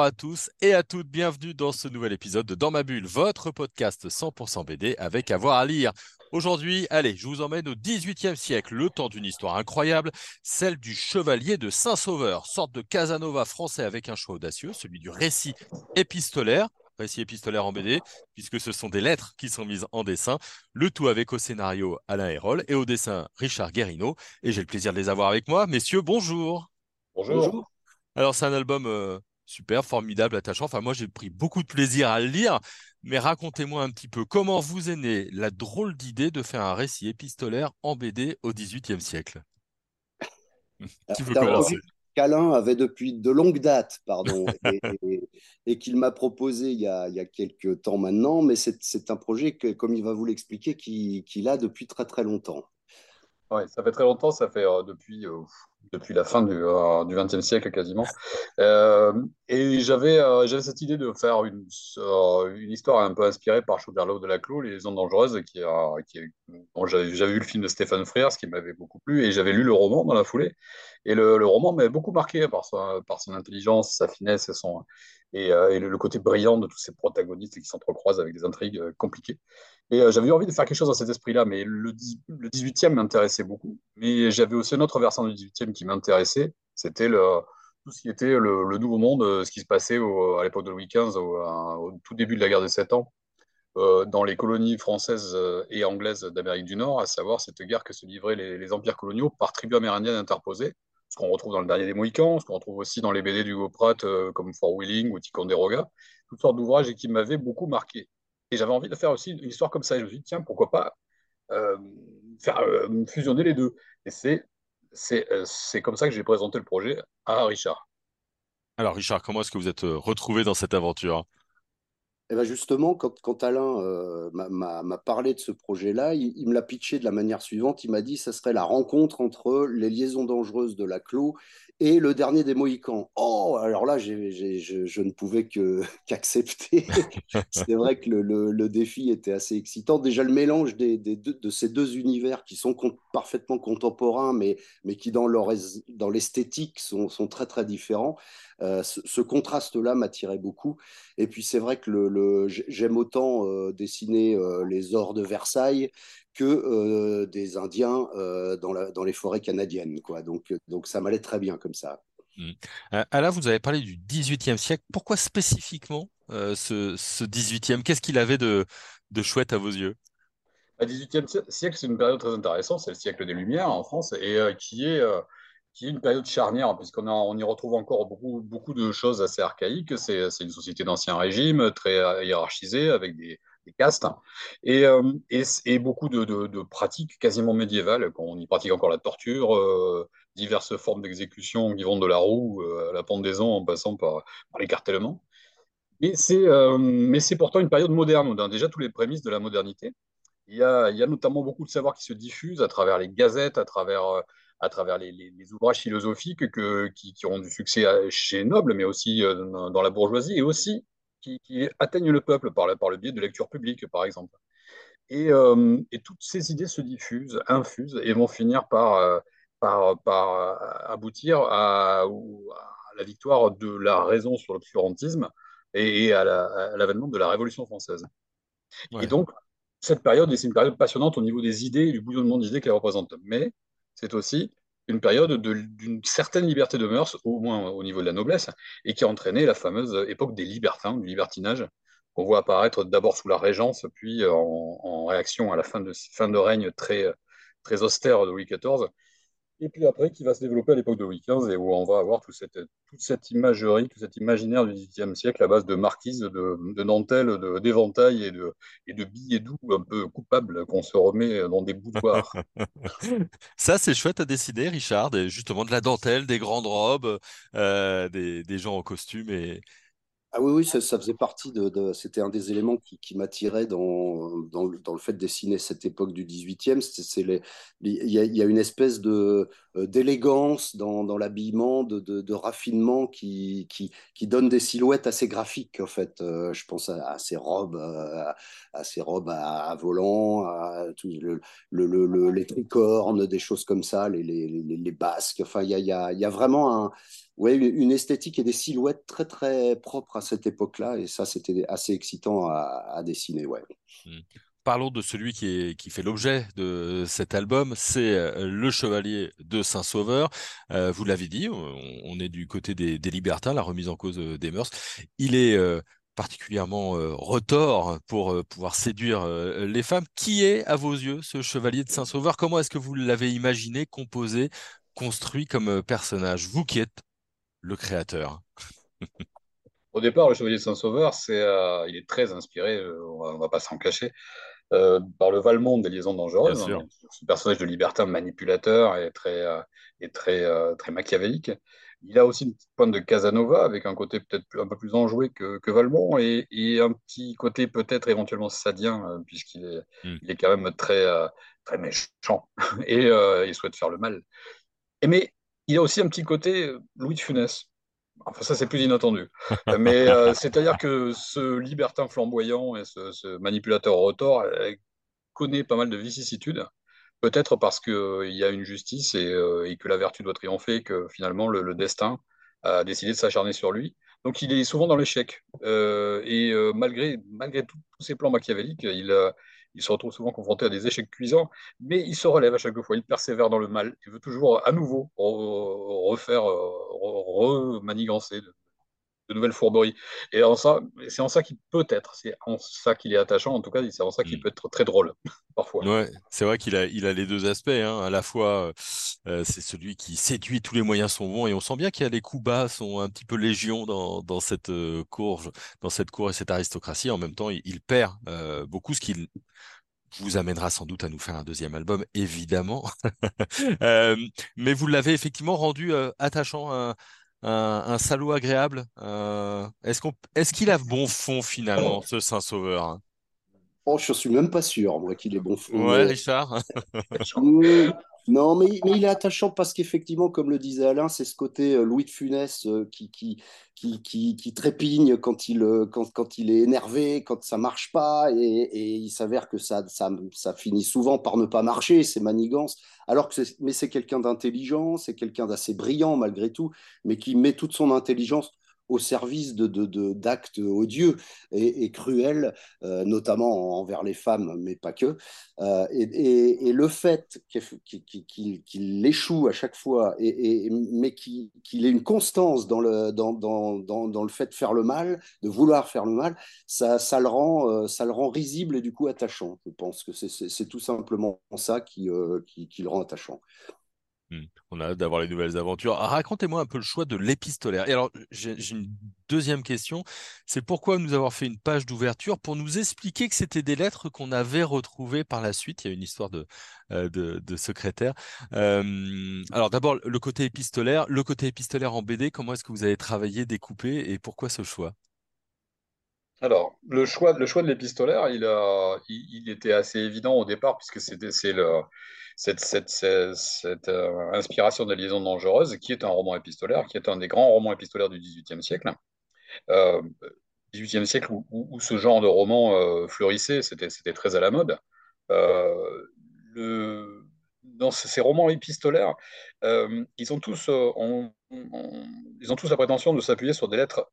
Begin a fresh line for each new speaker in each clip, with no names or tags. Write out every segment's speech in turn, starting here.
Bonjour à tous et à toutes, bienvenue dans ce nouvel épisode de Dans ma bulle, votre podcast 100% BD avec avoir à lire. Aujourd'hui, allez, je vous emmène au XVIIIe siècle, le temps d'une histoire incroyable, celle du chevalier de Saint-Sauveur, sorte de Casanova français avec un choix audacieux, celui du récit épistolaire, récit épistolaire en BD, puisque ce sont des lettres qui sont mises en dessin, le tout avec au scénario Alain Hérol et au dessin Richard Guérino. Et j'ai le plaisir de les avoir avec moi. Messieurs, bonjour.
Bonjour.
Alors, c'est un album euh, super, formidable, attachant. Enfin, moi, j'ai pris beaucoup de plaisir à le lire. Mais racontez-moi un petit peu comment vous est née la drôle d'idée de faire un récit épistolaire en BD au XVIIIe siècle.
Qui veut commencer? qu'Alain avait depuis de longues dates, pardon, et, qu'il m'a proposé il y, a, il y, a, quelques temps maintenant, mais c'est un projet que, comme il va vous l'expliquer, qu'il a depuis très très longtemps.
Oui, ça fait très longtemps, ça fait euh, depuis, euh, depuis la fin du XXe euh, siècle quasiment. Euh, et j'avais euh, j'avais cette idée de faire une, une histoire un peu inspirée par Choberlo de la Clos, Les Ondes Dangereuses, qui, qui j'avais vu le film de Stéphane Frears, qui m'avait beaucoup plu, et j'avais lu le roman dans la foulée. Et le, le roman m'avait beaucoup marqué par, sa, par son intelligence, sa finesse et son, et, euh, le, côté brillant de tous ces protagonistes qui s'entrecroisent avec des intrigues compliquées. Et j'avais envie de faire quelque chose dans cet esprit-là, mais le, le 18e m'intéressait beaucoup. Mais j'avais aussi une autre version du 18e qui m'intéressait, c'était tout ce qui était le, Nouveau Monde, ce qui se passait à l'époque de Louis XV, au, tout début de la guerre des Sept Ans, dans les colonies françaises et anglaises d'Amérique du Nord, à savoir cette guerre que se livraient les, empires coloniaux par tribus amérindiennes interposées ce qu'on retrouve dans le dernier des Mohicans, ce qu'on retrouve aussi dans les BD du Pratt euh, comme Fort Wheeling ou Ticonderoga, toutes sortes d'ouvrages qui m'avaient beaucoup marqué. Et j'avais envie de faire aussi une histoire comme ça. Et je me suis dit, tiens, pourquoi pas euh, faire euh, fusionner les deux. Et c'est, c'est, comme ça que j'ai présenté le projet à Richard.
Alors Richard, comment est-ce que vous êtes retrouvé dans cette aventure?
Eh ben justement, quand, quand Alain euh, m'a parlé de ce projet-là, il, me l'a pitché de la manière suivante. Il m'a dit que ce serait la rencontre entre les liaisons dangereuses de la Clos et le dernier des Mohicans. Oh, alors là, je, ne pouvais qu'accepter. C'est vrai que le, défi était assez excitant. Déjà, le mélange des, de ces deux univers qui sont parfaitement contemporains, mais, mais qui, dans l'esthétique, sont, sont, très, très différents. Euh, ce, contraste-là m'attirait beaucoup. Et puis, c'est vrai que le, j'aime autant euh, dessiner euh, les ors de Versailles que des Indiens dans, la, dans, les forêts canadiennes. Quoi. Donc, donc ça m'allait très bien comme ça.
Mmh. Alain, vous avez parlé du XVIIIe siècle. Pourquoi spécifiquement ce, ce, XVIIIe Qu'est-ce qu'il avait de, de, chouette à vos yeux?
Le XVIIIe siècle, c'est une période très intéressante. C'est le siècle des Lumières en France et qui est qui est une période charnière, puisqu'on on y retrouve encore beaucoup, beaucoup de choses assez archaïques. C'est une société d'ancien régime, très hiérarchisée, avec des, castes, et, euh, et, beaucoup de, de, pratiques quasiment médiévales. On y pratique encore la torture, euh, diverses formes d'exécution qui vont de la roue euh, à la pendaison en passant par, par l'écartèlement. Mais c'est pourtant une période moderne, on a déjà tous les prémices de la modernité. Il y, a, il y a notamment beaucoup de savoir qui se diffusent à travers les gazettes, à travers à travers les, ouvrages philosophiques que, qui, qui, ont du succès chez Noble, mais aussi euh, dans la bourgeoisie, et aussi qui, atteignent le peuple par, par, le biais de lecture publique, par exemple. Et, euh, et, toutes ces idées se diffusent, infusent, et vont finir par, euh, par, par aboutir à, la victoire de la raison sur l'obscurantisme et, à l'avènement de la Révolution française. Et donc, cette période, c'est une période passionnante au niveau des idées et du bouillonnement d'idées qu'elle représente. Mais c'est aussi une période d'une certaine liberté de mœurs, au moins au niveau de la noblesse, et qui a entraîné la fameuse époque des libertins, du libertinage, qu'on voit apparaître d'abord sous la Régence, puis en, réaction à la fin de, fin de règne très, très austère de Louis XIV, et puis après qui va se développer à l'époque de Louis XV et où on va avoir toute cette, toute cette imagerie, tout cet imaginaire du XVIIIe siècle à base de marquises, de, de dentelles, d'éventails et de, et de billets doux un peu coupables qu'on se remet dans des boudoirs.
Ça, c'est chouette à décider, Richard, justement de la dentelle, des grandes robes, euh, des, des, gens en costume et,
Ah oui, oui, ça, faisait partie de, c'était un des éléments qui, m'attirait dans, dans, le, fait de dessiner cette époque du 18e. C'est, c'est les, les- il y a, une espèce euh, d'élégance dans, dans l'habillement, de, de, raffinement qui, qui, qui donne des silhouettes assez graphiques, en fait. Euh, je pense à, ces robes, euh, à, ces robes à, à volant, à tout le, le, le- le- les tricornes, des choses comme ça, les, les, les, basques. Enfin, il y a, y y a vraiment un ouais, une esthétique et des silhouettes très très propres à cette époque-là, et ça c'était assez excitant à, dessiner.
Hmm. Parlons de celui qui, est, qui fait l'objet de cet album, c'est euh, Le Chevalier de Saint-Sauveur. Euh, vous l'avez dit, on, est du côté des, libertins, la remise en cause euh, des mœurs. Il est particulièrement euh, retors pour pouvoir séduire les femmes. Qui est, à vos yeux, ce Chevalier de Saint-Sauveur? Comment est-ce que vous l'avez imaginé, composé, construit comme personnage? Vous qui êtes le créateur.
Au départ, le Chevalier de Saint-Sauveur, c'est, euh, il est très inspiré, euh, on on va pas s'en cacher, euh, par le Valmont des liaisons dangereuses. hein. ce personnage de libertin manipulateur et très, et très, très machiavélique. Il a aussi une petite pointe de Casanova avec un côté peut-être un peu plus enjoué que, que Valmont et, et un petit côté peut-être éventuellement sadien, puisqu'il est,
Hmm.
il est quand même très, très méchant et il souhaite faire le mal. Et mais il a aussi un petit côté euh, Louis de Funès. Enfin, ça, c'est plus inattendu. Euh, Mais euh, c'est-à-dire que ce libertin flamboyant et ce, ce manipulateur rotor euh, connaît pas mal de vicissitudes, peut-être parce qu'il y a une justice et, euh, et que la vertu doit triompher, et que finalement le, le destin a décidé de s'acharner sur lui. Donc il est souvent dans l'échec. Euh, et euh, malgré, malgré tous ses plans machiavéliques, il, euh, il se retrouve souvent confronté à des échecs cuisants, mais il se relève à chaque fois, il persévère dans le mal, il veut toujours à nouveau re- refaire, euh, re- remanigancer de nouvelles fourberies. Et en ça, c'est en ça qu'il peut être, c'est en ça qu'il est attachant, en tout cas, c'est en ça qu'il
Hmm.
peut être très drôle, parfois.
Ouais, c'est vrai qu'il a, il a les deux aspects. Hein. À la fois, euh, c'est celui qui séduit, tous les moyens sont bons, et on sent bien qu'il y a les coups bas sont un petit peu légion dans, dans cette euh, cour, dans cette cour et cette aristocratie. En même temps, il, il perd euh, beaucoup, ce qui vous amènera sans doute à nous faire un deuxième album, évidemment. Euh, mais vous l'avez effectivement rendu euh, attachant, un, un, un salaud agréable. Euh, est-ce qu'on, est-ce qu'il a bon fond finalement, ce Saint-Sauveur? hein?
Oh, je suis même pas sûr, moi, qu'il est bon fond,
Ouais,
mais
Richard?
Non, mais, mais il est attachant parce qu'effectivement, comme le disait Alain, c'est ce côté euh, Louis de Funès euh, qui, qui, qui, qui, qui trépigne quand il, euh, quand, quand il est énervé, quand ça marche pas, et, et il s'avère que ça, ça, ça finit souvent par ne pas marcher, ces manigances. Alors que mais c'est quelqu'un d'intelligent, c'est quelqu'un d'assez brillant malgré tout, mais qui met toute son intelligence au service de, d'actes odieux et, cruels, euh, notamment envers les femmes, mais pas que. Euh, et, le fait qu'il échoue à chaque fois, mais qu'il ait une constance dans le, dans, dans, dans, le fait de faire le mal, de vouloir faire le mal, ça, ça, le, rend, euh, ça le rend risible et du coup attachant. Je pense que c'est tout simplement ça qui, qui le rend attachant.
Hmm. On a hâte d'avoir les nouvelles aventures. Ah, Racontez-moi un peu le choix de l'épistolaire. Et alors, j'ai une deuxième question. C'est pourquoi nous avoir fait une page d'ouverture pour nous expliquer que c'était des lettres qu'on avait retrouvées par la suite. Il y a une histoire de, euh, secrétaire. Euh, alors d'abord, le côté épistolaire. Le côté épistolaire en BD, comment est-ce que vous avez travaillé, découpé et pourquoi ce choix?
Alors, le choix, le choix de l'épistolaire, il, était assez évident au départ, puisque c'était c'est cette, euh, inspiration de liaison dangereuse, qui est un roman épistolaire, qui est un des grands romans épistolaires du XVIIIe siècle. Euh, XVIIIe siècle où, ce genre de roman euh, fleurissait, c'était, très à la mode. Dans ces romans épistolaires, ils ont tous, ils ont tous la prétention de s'appuyer sur des lettres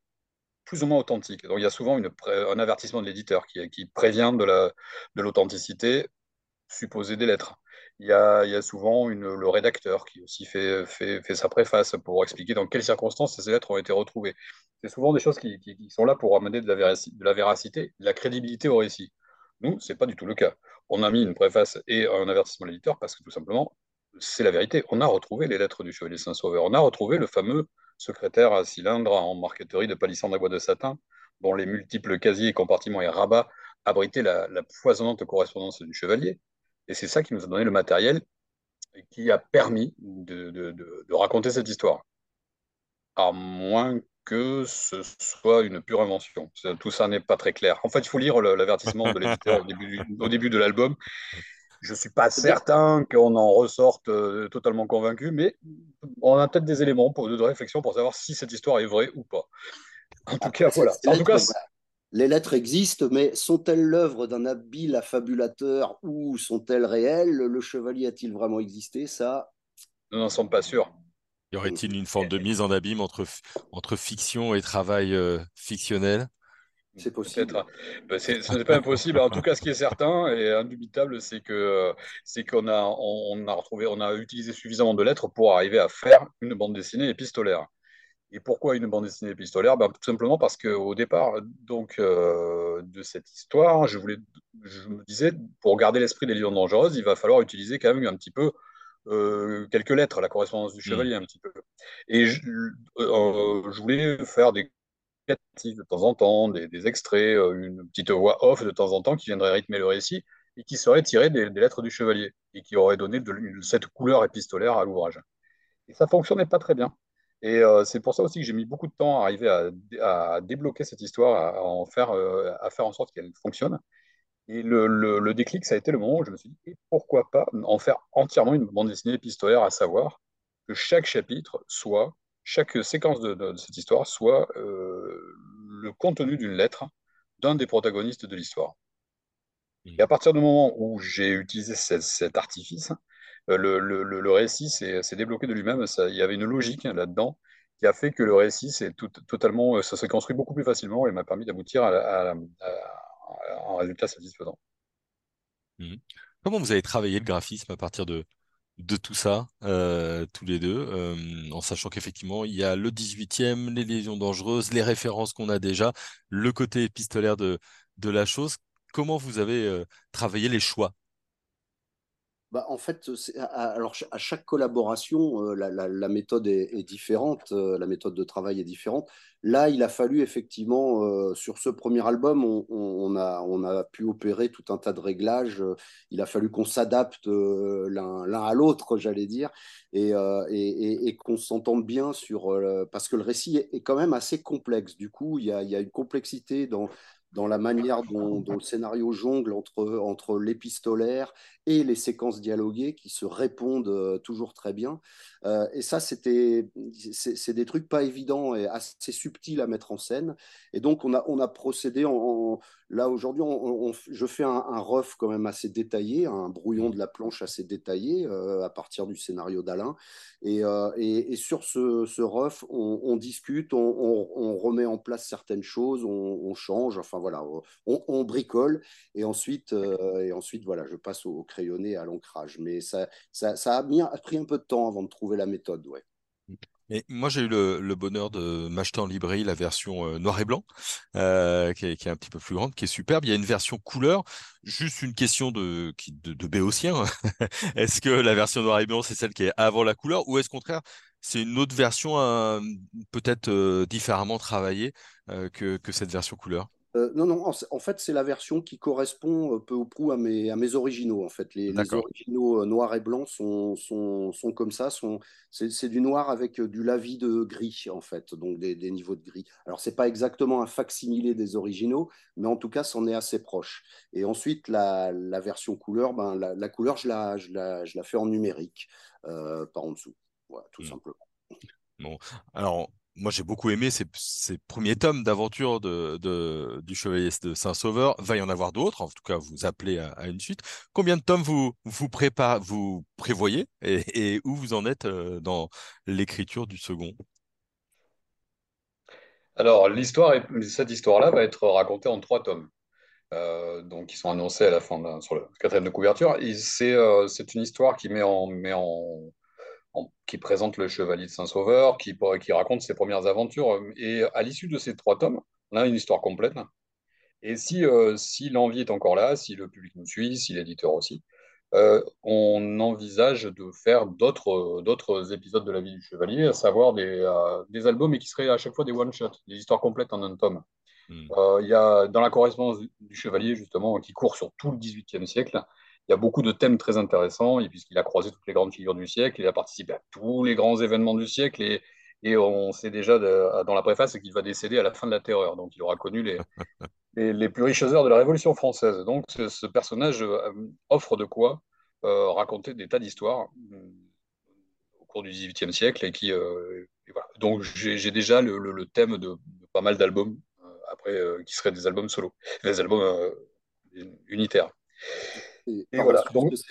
plus ou moins authentiques. Donc il y a souvent un avertissement de l'éditeur qui, prévient de la, de l'authenticité supposée des lettres. Il y a, souvent le rédacteur qui aussi fait, sa préface pour expliquer dans quelles circonstances ces lettres ont été retrouvées. C'est souvent des choses qui, sont là pour amener de la, véraci- de la véracité, de la crédibilité au récit. Nous, c'est pas du tout le cas. On a mis une préface et un avertissement de l'éditeur parce que tout simplement, c'est la vérité. On a retrouvé les lettres du Chevalier Saint-Sauveur. On a retrouvé le fameux secrétaire à cylindre en marqueterie de palissandre à bois de satin, dont les multiples casiers, compartiments et rabats abritaient la, la correspondance du chevalier. Et c'est ça qui nous a donné le matériel qui a permis de raconter cette histoire. À moins que ce soit une pure invention. Tout ça n'est pas très clair. En fait, il faut lire l'avertissement de l'éditeur au début, de l'album. Je ne suis pas certain qu'on en ressorte euh, totalement convaincu, mais on a peut-être des éléments de réflexion pour savoir si cette histoire est vraie ou pas. En tout cas, voilà. En tout cas,
les lettres existent, mais sont-elles l'œuvre d'un habile affabulateur ou sont-elles réelles? Le chevalier a-t-il vraiment existé? Ça.
Nous n'en sommes pas sûrs.
Y aurait-il une forme de mise en abîme entre, entre fiction et travail euh, fictionnel?
C'est possible.
Ben, ce n'est pas impossible. En tout cas, ce qui est certain et indubitable, c'est que c'est qu'on a on, a retrouvé, on a utilisé suffisamment de lettres pour arriver à faire une bande dessinée épistolaire. Et pourquoi une bande dessinée épistolaire? Ben, Tout simplement parce qu'au départ donc, euh, de cette histoire, je, voulais, je me disais, pour garder l'esprit des Lions dangereuses, il va falloir utiliser quand même un petit peu euh, quelques lettres, la correspondance du mm. chevalier un petit peu. Et je, euh, je voulais faire des de temps en temps, des, extraits, une petite voix off de temps en temps qui viendrait rythmer le récit et qui serait tiré des, lettres du chevalier et qui aurait donné cette couleur épistolaire à l'ouvrage. Et ça fonctionnait pas très bien. Et euh, c'est pour ça aussi que j'ai mis beaucoup de temps à arriver à, débloquer cette histoire, à, en faire, euh, à faire en sorte qu'elle fonctionne. Et le, déclic, ça a été le moment où je me suis dit, pourquoi pas en faire entièrement une bande dessinée épistolaire, à savoir que chaque chapitre soit, chaque séquence de, cette histoire soit euh, le contenu d'une lettre d'un des protagonistes de l'histoire. Et à partir du moment où j'ai utilisé cet artifice, euh, le, récit s'est débloqué de lui-même. Il y avait une logique là-dedans qui a fait que le récit s'est totalement, euh, ça s'est construit beaucoup plus facilement et m'a permis d'aboutir à, un résultat satisfaisant.
Mmh. Comment vous avez travaillé le graphisme à partir de, de tout ça, euh, tous les deux, en sachant qu'effectivement, il y a le 18e, les lésions dangereuses, les références qu'on a déjà, le côté épistolaire de, de la chose. Comment vous avez travaillé les choix?
Bah, en fait, alors à chaque collaboration, euh, la, méthode est, différente, euh, la méthode de travail est différente. Là, il a fallu effectivement, euh, sur ce premier album, on, a, on a pu opérer tout un tas de réglages. il a fallu qu'on s'adapte l'un à l'autre, j'allais dire, et, et, qu'on s'entende bien sur... parce que le récit est, quand même assez complexe. Du coup, il y a, il y a une complexité dans, dans la manière dont, le scénario jongle entre, entre l'épistolaire et les séquences dialoguées qui se répondent euh, toujours très bien. Euh, et ça, c'était, c'est des trucs pas évidents et assez subtils à mettre en scène. Et donc, on a, on a procédé en, là aujourd'hui, je fais un, un, rough quand même assez détaillé, un brouillon de la planche assez détaillé euh, à partir du scénario d'Alain. Et, et, sur ce, ce rough, on, discute, on, remet en place certaines choses, on, change. Enfin voilà, on, bricole. Et ensuite, et ensuite, voilà, je passe au crayonné à l'ancrage. Mais ça, ça, ça a, mis, a pris un peu de temps avant de trouver la méthode, ouais.
Et moi, j'ai eu le, bonheur de m'acheter en librairie la version euh, noir et blanc, euh, qui, est, un petit peu plus grande, qui est superbe. Il y a une version couleur. Juste une question de, de, de béotien. est-ce que la version noir et blanc, c'est celle qui est avant la couleur, ou est-ce contraire, c'est une autre version euh, peut-être différemment travaillée que cette version couleur?
Euh, non, non, en, fait, c'est la version qui correspond euh, peu ou prou à mes, à mes originaux. En fait, les, originaux euh, noirs et blancs sont, sont, sont comme ça. Sont, c'est, du noir avec du lavis de gris, en fait, donc des, des niveaux de gris. Alors, c'est pas exactement un facsimilé des originaux, mais en tout cas, c'en est assez proche. Et ensuite, la, la version couleur, ben, la, la couleur, je la, je, la, je la fais en numérique, par en dessous. Voilà, tout hmm. simplement.
Bon, alors moi j'ai beaucoup aimé ces, premiers tomes d'aventure de, du Chevalier de Saint-Sauveur. Va y en avoir d'autres, en tout cas vous appelez à, une suite. Combien de tomes vous, vous, vous prévoyez et, où vous en êtes euh, dans l'écriture du second?
Alors cette histoire-là va être racontée en trois tomes. Euh, donc, qui sont annoncés à la fin sur le quatrième de couverture. Euh, c'est une histoire qui met en, qui présente le chevalier de Saint-Sauveur, qui, qui raconte ses premières aventures. Et à l'issue de ces trois tomes, on a une histoire complète. Et si, euh, si l'envie est encore là, si le public nous suit, si l'éditeur aussi, euh, on envisage de faire d'autres épisodes de la vie du chevalier, à savoir des, euh, des albums et qui seraient à chaque fois des one-shots, des histoires complètes en un tome. Hmm. Il y a dans la correspondance du chevalier, justement, qui court sur tout le XVIIIe siècle, il y a beaucoup de thèmes très intéressants, et puisqu'il a croisé toutes les grandes figures du siècle, il a participé à tous les grands événements du siècle, et, Et on sait déjà dans la préface qu'il va décéder à la fin de la Terreur. Donc il aura connu les, les, plus riches heures de la Révolution française. Donc ce, personnage offre de quoi raconter des tas d'histoires au cours du XVIIIe siècle et qui donc j'ai déjà le, thème de, pas mal d'albums après qui seraient des albums solo, des albums unitaires.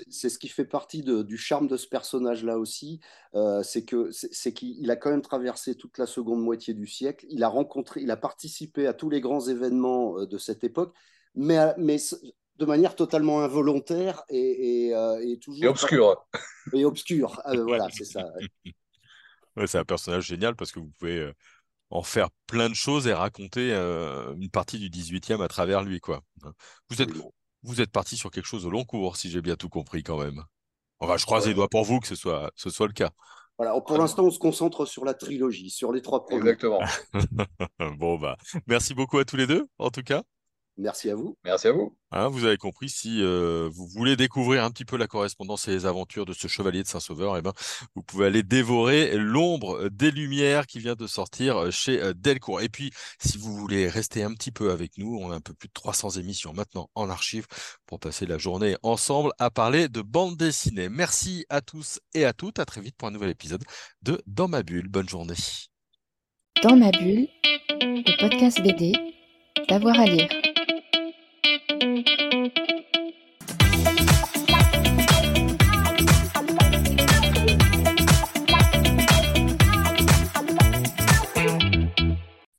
C'est ce qui fait partie du charme de ce personnage-là aussi, euh, c'est que c'est qu'il a quand même traversé toute la seconde moitié du siècle. Il a rencontré, il a participé à tous les grands événements euh, de cette époque, mais, mais de manière totalement involontaire et, euh, toujours
et obscure.
Et obscure. Ah, voilà, c'est ça.
c'est un personnage génial parce que vous pouvez en faire plein de choses et raconter une partie du 18e à travers lui. Quoi. Vous êtes, vous êtes parti sur quelque chose au long cours, si j'ai bien tout compris quand même. On va, je croise les doigts pour vous que ce soit, ce soit le cas.
Voilà, pour l'instant, on se concentre sur la trilogie, sur les trois
premiers. Exactement.
bon, bah, merci beaucoup à tous les deux, en tout cas.
Merci à vous.
Merci à vous.
Hein, vous avez compris, si euh, vous voulez découvrir un petit peu la correspondance et les aventures de ce chevalier de Saint-Sauveur, eh ben, vous pouvez aller dévorer L'ombre des Lumières qui vient de sortir chez euh, Delcourt. Et puis, si vous voulez rester un petit peu avec nous, on a un peu plus de 300 émissions maintenant en archive pour passer la journée ensemble à parler de bande dessinée. Merci à tous et à toutes. À très vite pour un nouvel épisode de Dans ma bulle. Bonne journée.
Dans ma bulle, le podcast BD, d'avoir à lire. thank you.